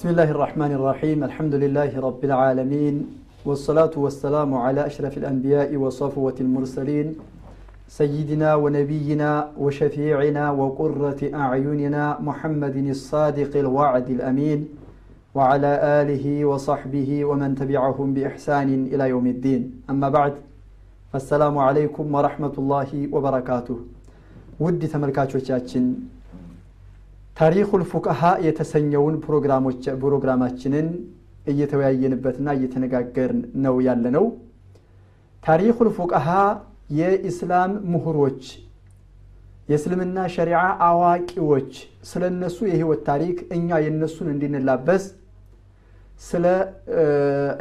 بسم الله الرحمن الرحيم الحمد لله رب العالمين والصلاة والسلام على أشرف الأنبياء وصفوة المرسلين سيدنا ونبينا وشفيعنا وقرة أعيننا محمد الصادق الوعد الأمين وعلى آله وصحبه ومن تبعهم بإحسان إلى يوم الدين أما بعد فالسلام عليكم ورحمة الله وبركاته ودي تملكاتو ታሪኩል ፉቀሃ የተሰኘውን ፕሮግራማችንን እየተወያየንበትና እየተነጋገርን ነው ያለነው። ታሪኩል ፉቀሃ የኢስላም ምሁሮች የእስልምና ሸሪዓ አዋቂዎች ስለ እነሱ የህይወት ታሪክ እኛ የእነሱን እንድንላበስ ስለ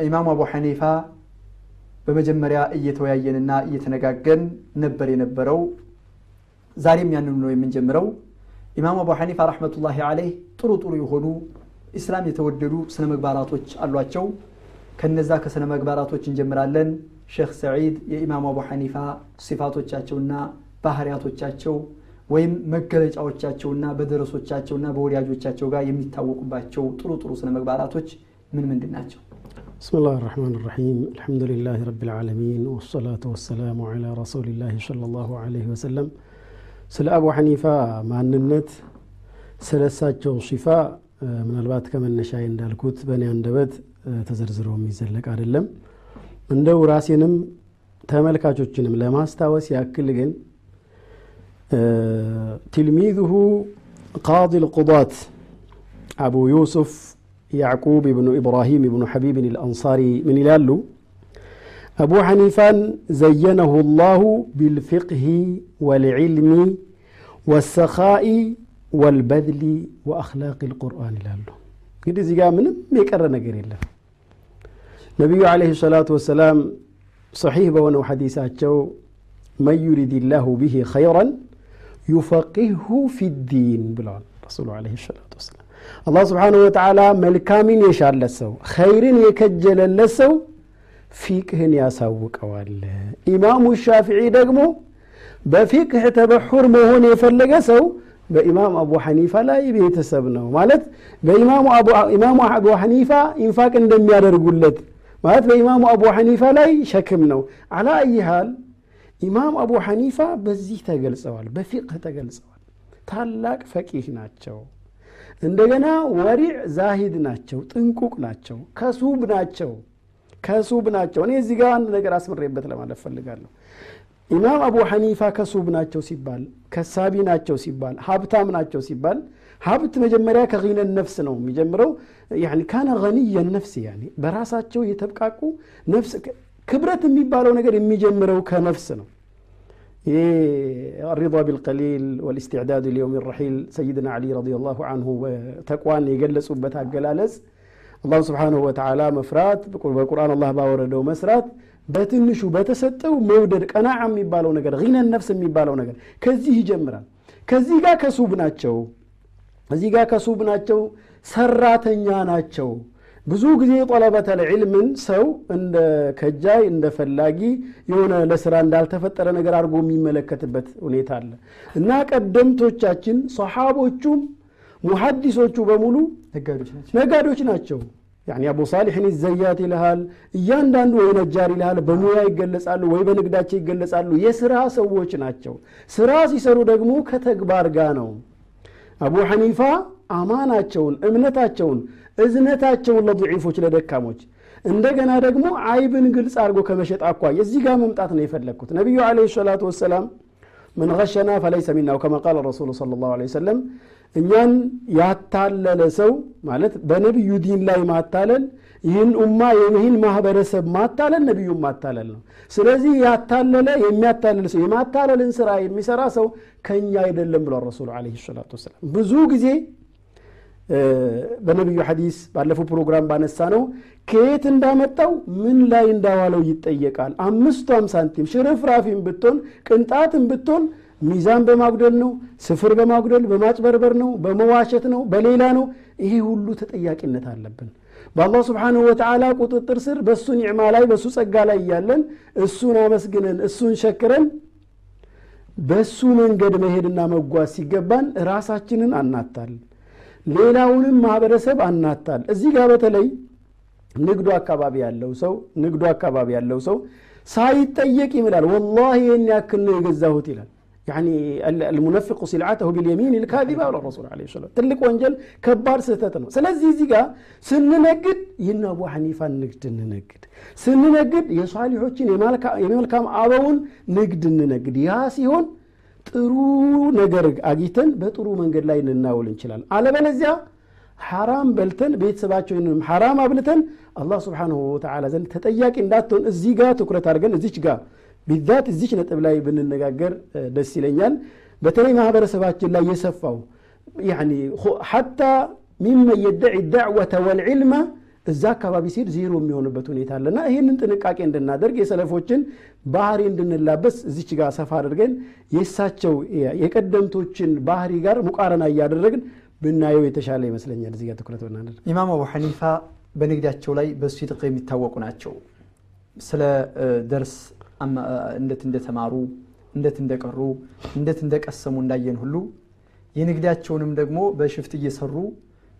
ኢማሙ አቡ ሐኒፋ በመጀመሪያ እየተወያየንና እየተነጋገርን ነበር የነበረው። ዛሬም ያንኑ ነው የምንጀምረው ኢማሙ አቡ ሐኒፋ ረሕመቱላሂ አለይህ ጥሩ ጥሩ የሆኑ ኢስላም የተወደዱ ስነ ምግባራቶች አሏቸው ከነዛ ከስነ ምግባራቶች እንጀምራለን ሼክ ሰዒድ የኢማሙ አቡ ሐኒፋ ሲፋቶቻቸውና ባህርያቶቻቸው ወይም መገለጫዎቻቸውና በደረሶቻቸውና በወዳጆቻቸው ጋር የሚታወቁባቸው ጥሩ ጥሩ ስነ ምግባራቶች ምን ምንድን ናቸው بسم الله الرحمن الرحيم الحمد لله رب العالمين والصلاة والسلام على رسول الله صلى الله عليه وسلم ስለ አቡ ሐኒፋ ማንነት ስለ እሳቸው ሲፋ ምናልባት ከመነሻዬ እንዳልኩት በእኔ አንደበት ተዘርዝሮ የሚዘለቅ አይደለም እንደው ራሴንም ተመልካቾችንም ለማስታወስ ያክል ግን ትልሚዙሁ ቃዲ ልቁዳት አቡ ዩሱፍ ያዕቁብ ብኑ ኢብራሂም ብኑ ሐቢብን ልአንሳሪ ምን ይላሉ أبو حنيفان زينه الله بالفقه والعلم والسخاء والبذل وأخلاق القرآن لالو እንግዲህ እዚህ ጋር ምንም የቀረ ነገር የለም ነቢዩ አለህ ሰላቱ ወሰላም ሰሒህ በሆነው ሐዲሳቸው መን ዩሪድ ላሁ ብሂ ኸይራን ዩፈቂሁ ፊዲን ብለዋል ረሱሉ አለህ ሰላቱ ወሰላም አላህ ስብሓንሁ ወተዓላ መልካምን የሻለት ሰው ኸይርን የከጀለለት ሰው ፊቅህን ያሳውቀዋል። ኢማሙ ሻፊዒ ደግሞ በፊቅህ ተበሑር መሆን የፈለገ ሰው በኢማም አቡ ሐኒፋ ላይ ቤተሰብ ነው። ማለት በኢማሙ አቡ ሐኒፋ ኢንፋቅ እንደሚያደርጉለት ማለት በኢማሙ አቡ ሐኒፋ ላይ ሸክም ነው። አላ አይሃል ኢማም አቡ ሐኒፋ በዚህ ተገልጸዋል በፊቅህ ተገልጸዋል። ታላቅ ፈቂህ ናቸው። እንደገና ወሪዕ ዛሂድ ናቸው ጥንቁቅ ናቸው ከሱብ ናቸው ከሱብ ናቸው። እኔ እዚህ ጋር አንድ ነገር አስምሬበት ለማለት ፈልጋለሁ ኢማም አቡ ሐኒፋ ከሱብ ናቸው ሲባል ከሳቢ ናቸው ሲባል ሀብታም ናቸው ሲባል ሀብት መጀመሪያ ከነ ነፍስ ነው የሚጀምረው። ካነ ገኒየ ነፍስ በራሳቸው የተብቃቁ ነፍስ ክብረት የሚባለው ነገር የሚጀምረው ከነፍስ ነው። ይሄ ሪዳ ቢልቀሊል ወልስትዕዳድ ሊየውም ረሒል ሰይድና ዓሊ ረዲየላሁ አንሁ ተቋን የገለጹበት አገላለጽ አላሁ ስብሓንሁ ወተዓላ መፍራት በቁርአን አላህ ባወረደው መስራት በትንሹ በተሰጠው መውደድ ቀናዓ የሚባለው ነገር ነ ነፍስ የሚባለው ነገር ከዚህ ይጀምራል። ከዚህ ጋር ከሱብ ናቸው። እዚህ ጋር ከሱብ ናቸው። ሰራተኛ ናቸው። ብዙ ጊዜ ጠለበተል ዒልምን ሰው እንደ ከጃይ እንደ ፈላጊ የሆነ ለስራ እንዳልተፈጠረ ነገር አድርጎ የሚመለከትበት ሁኔታ አለ። እና ቀደምቶቻችን ሰሓቦቹም ሙሐዲሶቹ በሙሉ ነጋዴዎች ናቸው። ያኒ አቡ ሳሊሕን ዘያት ይልሃል እያንዳንዱ ወይ ነጃር ይልሃል በሙያ ይገለጻሉ ወይ በንግዳቸው ይገለጻሉ። የስራ ሰዎች ናቸው። ስራ ሲሰሩ ደግሞ ከተግባር ጋር ነው። አቡ ሐኒፋ አማናቸውን እምነታቸውን እዝነታቸውን ለضዒፎች ለደካሞች። እንደገና ደግሞ አይብን ግልጽ አድርጎ ከመሸጥ አኳያ እዚህ ጋር መምጣት ነው የፈለግኩት። ነቢዩ አለ ሰላቱ ወሰላም ምን ገሸና ፈለይሰ ሚና ከማ ረሱሉ صለ ላሁ ወሰለም እኛን ያታለለ ሰው ማለት በነቢዩ ዲን ላይ ማታለል ይህን ኡማ ይህን ማህበረሰብ ማታለል ነቢዩ ማታለል ነው። ስለዚህ ያታለለ የሚያታለል ሰው የማታለልን ስራ የሚሰራ ሰው ከኛ አይደለም ብሏል ረሱሉ አለ ሰላቱ ብዙ ጊዜ በነቢዩ ሐዲስ ባለፈው ፕሮግራም ባነሳ ነው ከየት እንዳመጣው ምን ላይ እንዳዋለው ይጠየቃል። አምስቷም ሳንቲም ሽርፍራፊም ብትሆን ቅንጣትም ብትሆን ሚዛን በማጉደል ነው ስፍር በማጉደል በማጭበርበር ነው በመዋሸት ነው በሌላ ነው። ይሄ ሁሉ ተጠያቂነት አለብን። በአላህ ስብሓንሁ ወተዓላ ቁጥጥር ስር በእሱ ኒዕማ ላይ በእሱ ጸጋ ላይ እያለን እሱን አመስግነን እሱን ሸክረን በእሱ መንገድ መሄድና መጓዝ ሲገባን ራሳችንን አናታል ሌላውንም ማህበረሰብ አናታል። እዚህ ጋር በተለይ ንግዱ አካባቢ ያለው ሰው ንግዱ አካባቢ ያለው ሰው ሳይጠየቅ ይምላል ወላሂ ይህን ያክል ነው የገዛሁት ይላል። አልሙነፊቁ ሲልዓተሁ ቢልየሚን ልካዚባ አለ ረሱል ለ ሰላም ትልቅ ወንጀል ከባድ ስህተት ነው። ስለዚህ እዚህ ጋር ስንነግድ ይህን አቡ ሐኒፋን ንግድ እንነግድ፣ ስንነግድ የሷሊሖችን የመልካም አበውን ንግድ እንነግድ። ያ ሲሆን ጥሩ ነገር አግኝተን በጥሩ መንገድ ላይ ልናውል እንችላለን። አለበለዚያ ሐራም በልተን ቤተሰባቸውንም ሐራም አብልተን አላህ ስብሓንሁ ወተዓላ ዘንድ ተጠያቂ እንዳትሆን እዚህ ጋር ትኩረት አድርገን እዚች ጋር ቢዛት እዚች ነጥብ ላይ ብንነጋገር ደስ ይለኛል። በተለይ ማህበረሰባችን ላይ የሰፋው ሐታ ሚመን የደዒ ዳዕወተ ወልዕልመ እዛ አካባቢ ሲሄድ ዜሮ የሚሆንበት ሁኔታ አለና ይህንን ጥንቃቄ እንድናደርግ የሰለፎችን ባህሪ እንድንላበስ እዚች ጋር ሰፋ አድርገን የእሳቸው የቀደምቶችን ባህሪ ጋር ሙቃረና እያደረግን ብናየው የተሻለ ይመስለኛል። እዚህ ጋር ትኩረት ብናደርግ ኢማም አቡ ሐኒፋ በንግዳቸው ላይ በሲድቅ የሚታወቁ ናቸው። ስለ ደርስ እንዴት እንደተማሩ እንዴት እንደቀሩ እንዴት እንደቀሰሙ እንዳየን ሁሉ የንግዳቸውንም ደግሞ በሽፍት እየሰሩ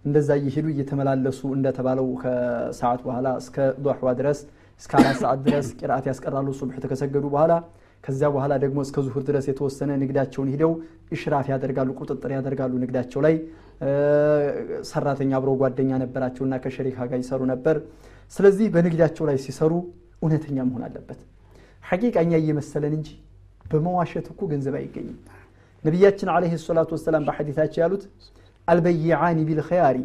እንደዛ እየሄዱ እየተመላለሱ እንደተባለው ከሰዓት በኋላ እስከ ዶሕዋ ድረስ እስከ አራት ሰዓት ድረስ ቂርአት ያስቀራሉ ሱብሕ ከሰገዱ በኋላ ከዚያ በኋላ ደግሞ እስከ ዙሁር ድረስ የተወሰነ ንግዳቸውን ሂደው እሽራፍ ያደርጋሉ፣ ቁጥጥር ያደርጋሉ ንግዳቸው ላይ። ሰራተኛ አብሮ ጓደኛ ነበራቸውና ከሸሪካ ጋር ይሰሩ ነበር። ስለዚህ በንግዳቸው ላይ ሲሰሩ እውነተኛ መሆን አለበት። ሐቂቃ እኛ እየመሰለን እንጂ በመዋሸት እኮ ገንዘብ አይገኝም። ነቢያችን ዓለይሂ ሰላቱ ወሰላም በሐዲታቸው ያሉት አልበይዓኒ ቢልኸያሪ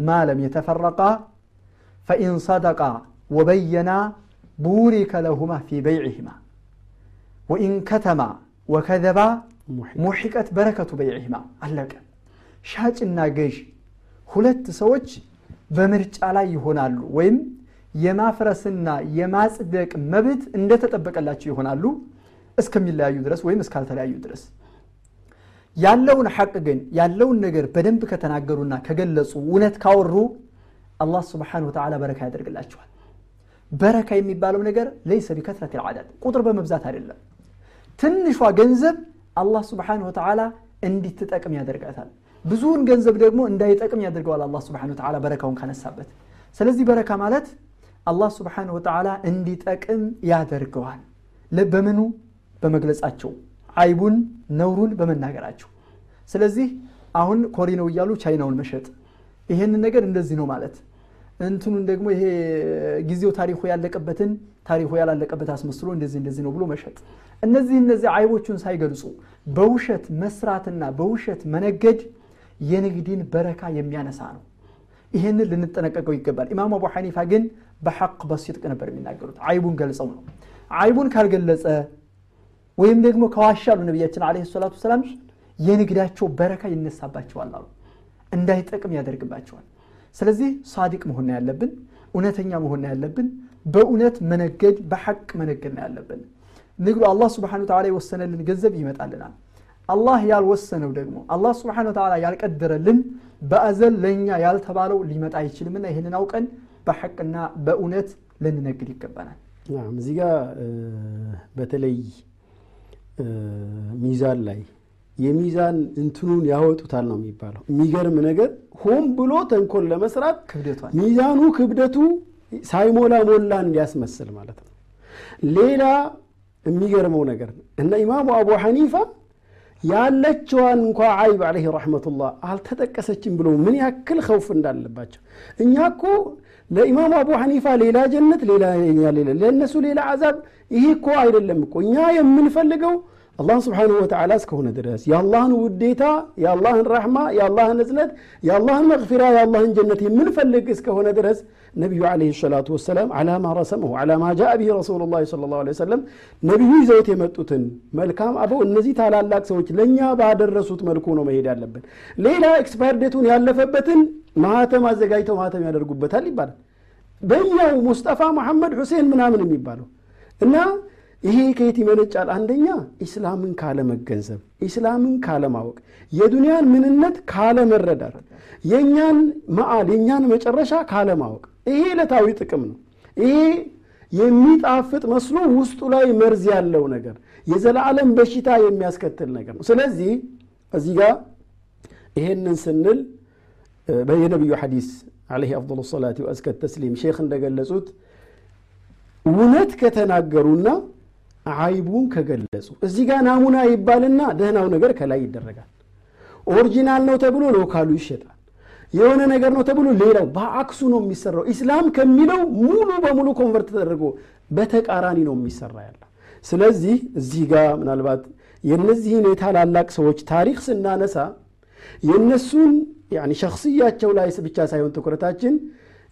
ማ ለም የተፈረቃ ፈኢን ሰደቃ ወበየና ቡሪከ ለሁማ ፊ በይዕህማ ወኢን ከተማ ወከዘባ ሙሒቀት በረከቱ በይዕህማ። አለቀ። ሻጭና ገዥ ሁለት ሰዎች በምርጫ ላይ ይሆናሉ ወይም የማፍረስና የማጽደቅ መብት እንደተጠበቀላቸው ይሆናሉ እስከሚለያዩ ድረስ ወይም እስካልተለያዩ ድረስ። ያለውን ሐቅ ግን ያለውን ነገር በደንብ ከተናገሩና ከገለጹ እውነት ካወሩ አላህ ስብሓነሁ ወተዓላ በረካ ያደርግላቸዋል። በረካ የሚባለው ነገር ለይሰ ቢከትረት ልዓዳድ ቁጥር በመብዛት አይደለም። ትንሿ ገንዘብ አላህ ስብሓነሁ ወተዓላ እንዲትጠቅም ያደርጋታል። ብዙውን ገንዘብ ደግሞ እንዳይጠቅም ያደርገዋል አላህ ስብሓነሁ ወተዓላ በረካውን ካነሳበት። ስለዚህ በረካ ማለት አላህ ስብሓነሁ ወተዓላ እንዲጠቅም ያደርገዋል። በምኑ በመግለጻቸው አይቡን ነውሩን በመናገራቸው። ስለዚህ አሁን ኮሪ ነው እያሉ ቻይናውን መሸጥ ይሄንን ነገር እንደዚህ ነው ማለት እንትኑን ደግሞ ይሄ ጊዜው ታሪኩ ያለቀበትን ታሪኩ ያላለቀበት አስመስሎ እንደዚህ እንደዚህ ነው ብሎ መሸጥ። እነዚህ እነዚህ አይቦቹን ሳይገልጹ በውሸት መስራትና በውሸት መነገድ የንግድን በረካ የሚያነሳ ነው። ይህንን ልንጠነቀቀው ይገባል። ኢማሙ አቡ ሐኒፋ ግን በሐቅ በሲድቅ ነበር የሚናገሩት። አይቡን ገልጸው ነው። አይቡን ካልገለጸ ወይም ደግሞ ከዋሻሉ ነቢያችን ዓለይሂ ሰላቱ ወሰላም የንግዳቸው በረካ ይነሳባቸዋል አሉ፣ እንዳይጠቅም ያደርግባቸዋል። ስለዚህ ሳዲቅ መሆን ያለብን፣ እውነተኛ መሆን ያለብን፣ በእውነት መነገድ በሐቅ መነገድ ነው ያለብን። ንግዱ አላህ ስብሓነሁ ወተዓላ የወሰነልን ገንዘብ ይመጣልናል። አላህ ያልወሰነው ደግሞ አላህ ስብሓነሁ ወተዓላ ያልቀደረልን በአዘል ለእኛ ያልተባለው ሊመጣ አይችልምና ይህንን አውቀን በሐቅና በእውነት ልንነግድ ይገባናል። እዚህ ጋ በተለይ ሚዛን ላይ የሚዛን እንትኑን ያወጡታል ነው የሚባለው። የሚገርም ነገር ሆን ብሎ ተንኮል ለመስራት ሚዛኑ ክብደቱ ሳይሞላ ሞላ እንዲያስመስል ማለት ነው። ሌላ የሚገርመው ነገር እና ኢማሙ አቡ ሐኒፋ ያለችዋን እንኳ አይብ ዓለይህ ረሕመቱላህ አልተጠቀሰችም ብሎ ምን ያክል ኸውፍ እንዳለባቸው እኛ እኮ ለኢማሙ አቡ ሐኒፋ ሌላ ጀነት ሌላ ለእነሱ ሌላ አዛብ ይሄ እኮ አይደለም እኮ እኛ የምንፈልገው አላህ ስብሓንሁ ወተዓላ እስከሆነ ድረስ የአላህን ውዴታ የአላህን ረሕማ የአላህን እዝነት የአላህን መግፊራ የአላህን ጀነት የምንፈልግ እስከሆነ ድረስ ነቢዩ ዓለይሂ ሰላቱ ወሰላም ዓላ ማ ረሰመሁ ዓላ ማ ጃአ ብሂ ረሱሉላህ ሰለላሁ ዓለይሂ ወሰለም ነቢዩ ይዘውት የመጡትን መልካም አበው እነዚህ ታላላቅ ሰዎች ለእኛ ባደረሱት መልኩ ነው መሄድ ያለብን። ሌላ expire ያለፈበትን ማህተም አዘጋጅተው ማህተም ያደርጉበታል ይባላል። በእኛው ሙስጠፋ መሐመድ ሁሴን ምናምን የሚባለው እና ይሄ ከየት ይመነጫል? አንደኛ ኢስላምን ካለመገንዘብ፣ ኢስላምን ካለማወቅ፣ የዱንያን ምንነት ካለመረዳት፣ የእኛን መዓል የእኛን መጨረሻ ካለማወቅ። ይሄ ዕለታዊ ጥቅም ነው። ይሄ የሚጣፍጥ መስሎ ውስጡ ላይ መርዝ ያለው ነገር የዘላለም በሽታ የሚያስከትል ነገር ነው። ስለዚህ እዚህ ጋር ይሄንን ስንል የነቢዩ ሐዲስ عليه أفضل الصلاة وأزكى التسليم ሼክ እንደገለጹት እውነት ከተናገሩና አይቡን ከገለጹ እዚህ ጋር ናሙና ይባልና ደህናው ነገር ከላይ ይደረጋል። original ነው ተብሎ local ኡ ይሸጣል። የሆነ ነገር ነው ተብሎ ሌላው በአክሱ ነው የሚሰራው። ኢስላም ከሚለው ሙሉ በሙሉ convert ተደርጎ በተቃራኒ ነው የሚሰራ ያለ። ስለዚህ እዚህ ጋር ምናልባት የነዚህን የታላላቅ ሰዎች ታሪክ ስናነሳ የነሱን ሸክስያቸው ላይ ብቻ ሳይሆን ትኩረታችን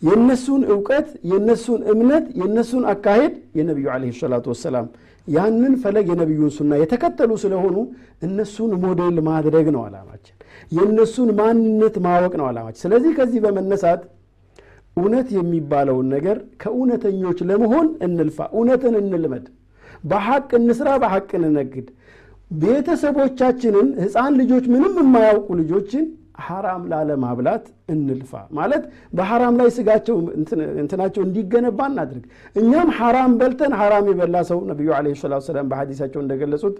የነሱን እውቀት የነሱን እምነት የነሱን አካሄድ የነቢዩ عليه الصلاة والسلام ያንን ፈለግ የነቢዩን ሱና የተከተሉ ስለሆኑ እነሱን ሞዴል ማድረግ ነው አላማችን የእነሱን ማንነት ማወቅ ነው አላማችን ስለዚህ ከዚህ በመነሳት እውነት የሚባለውን ነገር ከእውነተኞች ለመሆን እንልፋ እውነትን እንልመድ በሐቅ እንስራ በሐቅ እንነግድ። ቤተሰቦቻችንን ህፃን ልጆች ምንም የማያውቁ ልጆችን ሐራም ላለማብላት እንልፋ። ማለት በሐራም ላይ ስጋቸው እንትናቸው እንዲገነባ እናድርግ። እኛም ሐራም በልተን ሐራም የበላ ሰው ነቢዩ ለ ሰላት ሰላም በሐዲሳቸው እንደገለጹት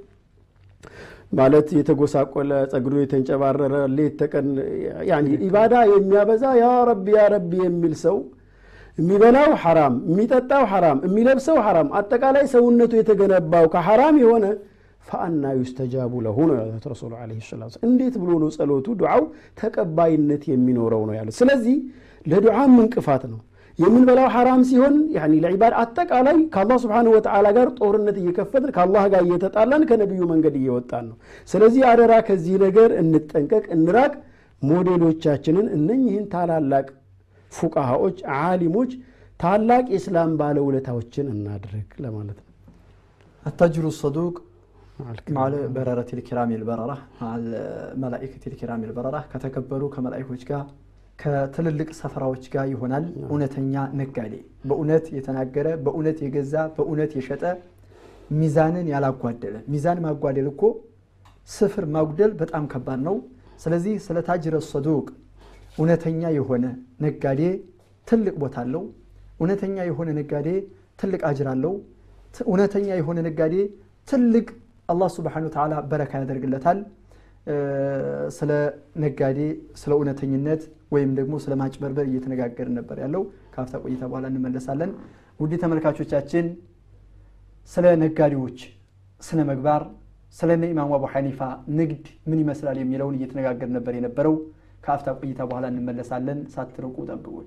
ማለት የተጎሳቆለ ጸጉሩ የተንጨባረረ ሌት ተቀን ኢባዳ የሚያበዛ ያ ረቢ ያ ረቢ የሚል ሰው የሚበላው ሐራም የሚጠጣው ሐራም የሚለብሰው ሐራም አጠቃላይ ሰውነቱ የተገነባው ከሐራም የሆነ ፈአና ዩስተጃቡ ለሁ ነው ያሉት ረሱሉ ለ ሰላ እንዴት ብሎ ነው ጸሎቱ ዱዓው ተቀባይነት የሚኖረው ነው ያሉት? ስለዚህ ለዱዓም እንቅፋት ነው። የምንበላው ሐራም ሲሆን ለዒባድ አጠቃላይ ከአላ ስብን ወተላ ጋር ጦርነት እየከፈትን ከአላህ ጋር እየተጣላን ከነቢዩ መንገድ እየወጣን ነው። ስለዚህ አደራ ከዚህ ነገር እንጠንቀቅ እንራቅ። ሞዴሎቻችንን እነኝህን ታላላቅ ፉቃሃዎች ዓሊሞች ታላቅ የእስላም ባለውለታዎችን እናድርግ ለማለት ነው። አታጅሩ ሰዱቅ مع بررة الكرام البررة مع الملائكة الكرام البررة ከተከበሩ ከመላእኮች ጋር ከትልልቅ ሰፈራዎች ጋር ይሆናል እውነተኛ ነጋዴ በእውነት የተናገረ በእውነት የገዛ በእውነት የሸጠ ሚዛንን ያላጓደለ ሚዛን ማጓደል እኮ ስፍር ማጉደል በጣም ከባድ ነው ስለዚህ ስለ ታጅረ ሰዱቅ እውነተኛ የሆነ ነጋዴ ትልቅ ቦታ አለው እውነተኛ የሆነ ነጋዴ ትልቅ አጅር አለው እውነተኛ የሆነ ነጋዴ ትልቅ አላህ ስብሓን ተዓላ በረካ ያደርግለታል። ስለ ነጋዴ ስለ እውነተኝነት ወይም ደግሞ ስለ ማጭበርበር እየተነጋገርን ነበር ያለው። ከአፍታ ቆይታ በኋላ እንመለሳለን። ውድ ተመልካቾቻችን ስለ ነጋዴዎች ስነ መግባር ስለ ኢማሙ አቡ ሐኒፋ ንግድ ምን ይመስላል የሚለውን እየተነጋገር ነበር የነበረው። ከአፍታ ቆይታ በኋላ እንመለሳለን። ሳትርቁ ጠብቁን